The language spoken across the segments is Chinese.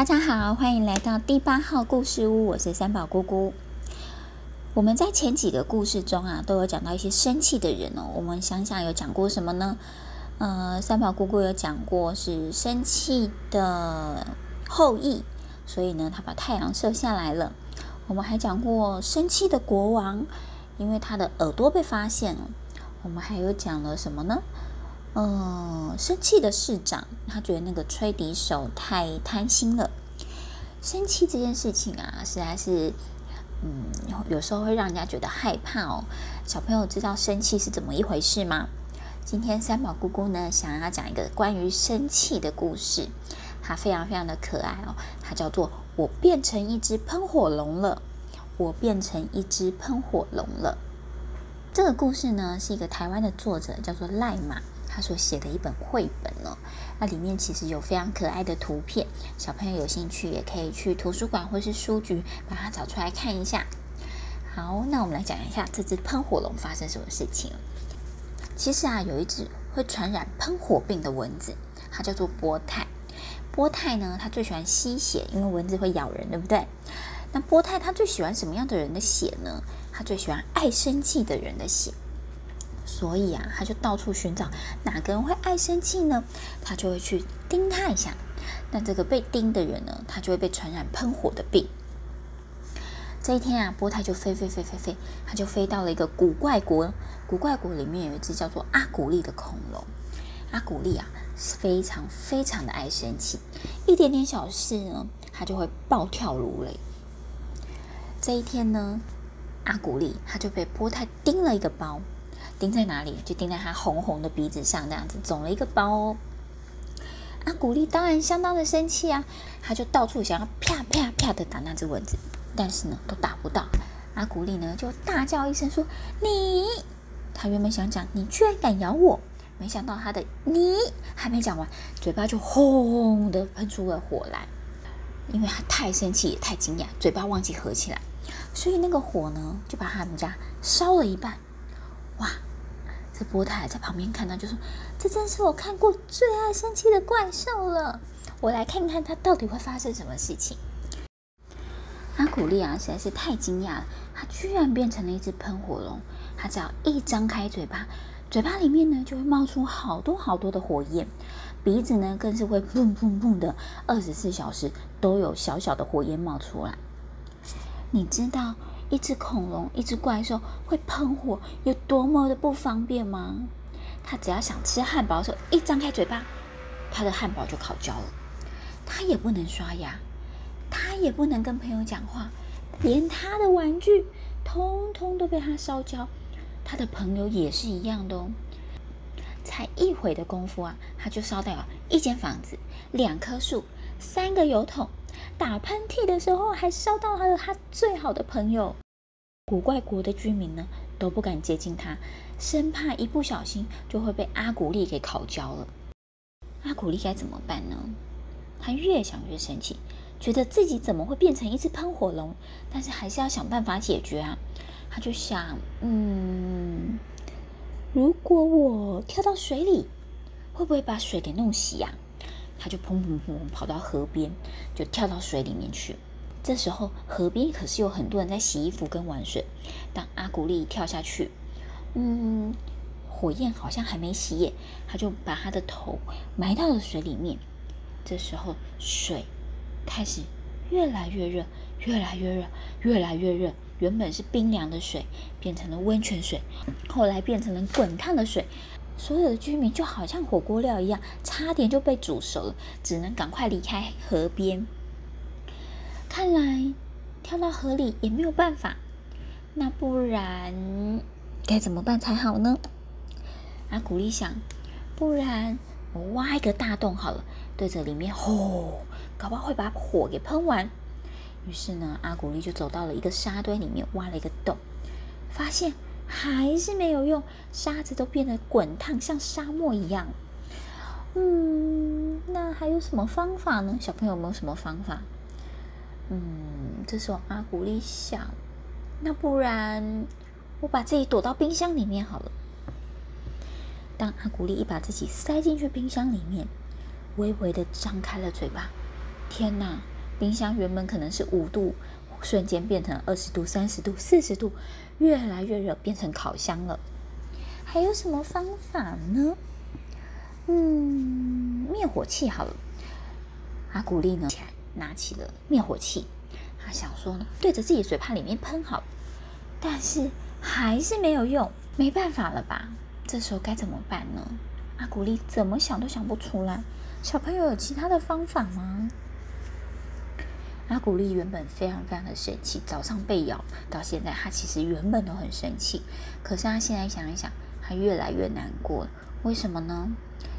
大家好，欢迎来到第八号故事屋，我是三宝姑姑。我们在前几个故事中啊，都有讲到一些生气的人哦。我们想想有讲过什么呢？呃，三宝姑姑有讲过是生气的后羿，所以呢，他把太阳射下来了。我们还讲过生气的国王，因为他的耳朵被发现了。我们还有讲了什么呢？嗯，生气的市长，他觉得那个吹笛手太贪心了。生气这件事情啊，实在是，嗯，有时候会让人家觉得害怕哦。小朋友知道生气是怎么一回事吗？今天三宝姑姑呢，想要讲一个关于生气的故事，它非常非常的可爱哦。它叫做《我变成一只喷火龙了》，我变成一只喷火龙了。这个故事呢，是一个台湾的作者，叫做赖马。他所写的一本绘本呢，那里面其实有非常可爱的图片，小朋友有兴趣也可以去图书馆或是书局把它找出来看一下。好，那我们来讲一下这只喷火龙发生什么事情。其实啊，有一只会传染喷火病的蚊子，它叫做波泰。波泰呢，它最喜欢吸血，因为蚊子会咬人，对不对？那波泰它最喜欢什么样的人的血呢？它最喜欢爱生气的人的血。所以啊，他就到处寻找哪个人会爱生气呢？他就会去叮他一下。那这个被叮的人呢，他就会被传染喷火的病。这一天啊，波泰就飞飞飞飞飞，他就飞到了一个古怪国。古怪国里面有一只叫做阿古丽的恐龙。阿古丽啊，是非常非常的爱生气，一点点小事呢，他就会暴跳如雷。这一天呢，阿古丽他就被波泰叮了一个包。钉在哪里？就钉在他红红的鼻子上，这样子肿了一个包。阿古丽当然相当的生气啊，他就到处想要啪啪啪的打那只蚊子，但是呢都打不到。阿古丽呢就大叫一声说：“你！”他原本想讲“你居然敢咬我”，没想到他的“你”还没讲完，嘴巴就轰的喷出了火来，因为他太生气也太惊讶，嘴巴忘记合起来，所以那个火呢就把他们家烧了一半。哇！这波泰在旁边看到，就说：“这真是我看过最爱生气的怪兽了。我来看看它到底会发生什么事情。”阿古丽啊，实在是太惊讶了，它居然变成了一只喷火龙。它只要一张开嘴巴，嘴巴里面呢就会冒出好多好多的火焰，鼻子呢更是会砰砰砰的，二十四小时都有小小的火焰冒出来。你知道？一只恐龙，一只怪兽会喷火，有多么的不方便吗？他只要想吃汉堡的时候，一张开嘴巴，他的汉堡就烤焦了。他也不能刷牙，他也不能跟朋友讲话，连他的玩具通通都被他烧焦。他的朋友也是一样的哦。才一会的功夫啊，他就烧掉了一间房子、两棵树、三个油桶。打喷嚏的时候，还烧到他的他最好的朋友。古怪国的居民呢，都不敢接近他，生怕一不小心就会被阿古丽给烤焦了。阿古丽该怎么办呢？他越想越生气，觉得自己怎么会变成一只喷火龙？但是还是要想办法解决啊。他就想，嗯，如果我跳到水里，会不会把水给弄熄呀？他就砰砰砰跑到河边，就跳到水里面去。这时候河边可是有很多人在洗衣服跟玩水。当阿古丽跳下去，嗯，火焰好像还没熄耶，他就把他的头埋到了水里面。这时候水开始越来越热，越来越热，越来越热。原本是冰凉的水变成了温泉水，后来变成了滚烫的水。所有的居民就好像火锅料一样，差点就被煮熟了，只能赶快离开河边。看来跳到河里也没有办法，那不然该怎么办才好呢？阿古丽想，不然我挖一个大洞好了，对着里面吼，搞不好会把火给喷完。于是呢，阿古丽就走到了一个沙堆里面，挖了一个洞，发现。还是没有用，沙子都变得滚烫，像沙漠一样。嗯，那还有什么方法呢？小朋友有没有什么方法？嗯，这时候阿古丽想，那不然我把自己躲到冰箱里面好了。当阿古丽一把自己塞进去冰箱里面，微微的张开了嘴巴，天哪，冰箱原本可能是五度，瞬间变成二十度、三十度、四十度，越来越热，变成烤箱了。还有什么方法呢？嗯，灭火器好了。阿古丽呢，起来拿起了灭火器，他想说呢，对着自己嘴巴里面喷好，但是还是没有用，没办法了吧？这时候该怎么办呢？阿古丽怎么想都想不出来。小朋友有其他的方法吗？阿古丽原本非常非常的生气，早上被咬到现在，他其实原本都很生气，可是他现在想一想，他越来越难过。为什么呢？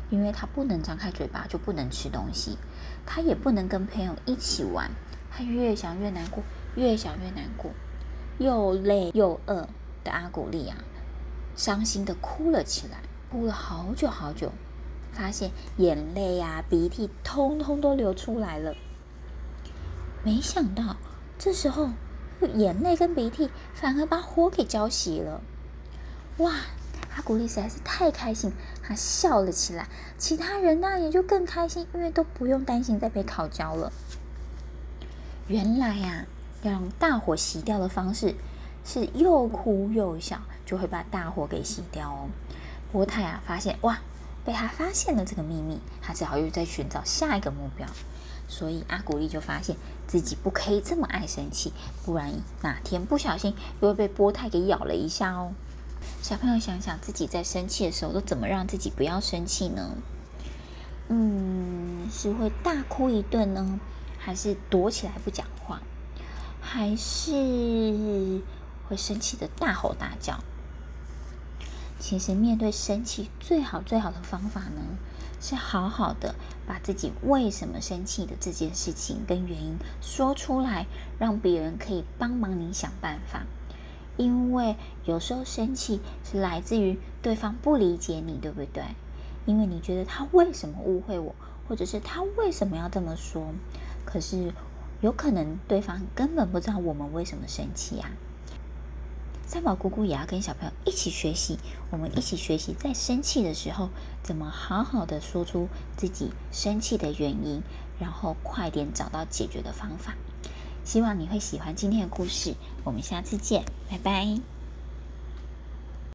因为他不能张开嘴巴就不能吃东西，他也不能跟朋友一起玩，他越想越难过，越想越难过，又累又饿的阿古丽啊，伤心的哭了起来，哭了好久好久。发现眼泪呀、鼻涕通通都流出来了。没想到这时候，眼泪跟鼻涕反而把火给浇熄了。哇！阿古丽实在是太开心，他笑了起来。其他人呢也就更开心，因为都不用担心再被烤焦了。原来呀，要让大火熄掉的方式是又哭又笑，就会把大火给熄掉哦。波泰啊，发现哇！被他发现了这个秘密，他只好又在寻找下一个目标。所以阿古丽就发现自己不可以这么爱生气，不然哪天不小心又会被波泰给咬了一下哦。小朋友想想自己在生气的时候都怎么让自己不要生气呢？嗯，是会大哭一顿呢，还是躲起来不讲话，还是会生气的大吼大叫？其实面对生气，最好最好的方法呢，是好好的把自己为什么生气的这件事情跟原因说出来，让别人可以帮忙你想办法。因为有时候生气是来自于对方不理解你，对不对？因为你觉得他为什么误会我，或者是他为什么要这么说？可是有可能对方根本不知道我们为什么生气呀。三宝姑姑也要跟小朋友一起学习，我们一起学习，在生气的时候怎么好好的说出自己生气的原因，然后快点找到解决的方法。希望你会喜欢今天的故事，我们下次见，拜拜。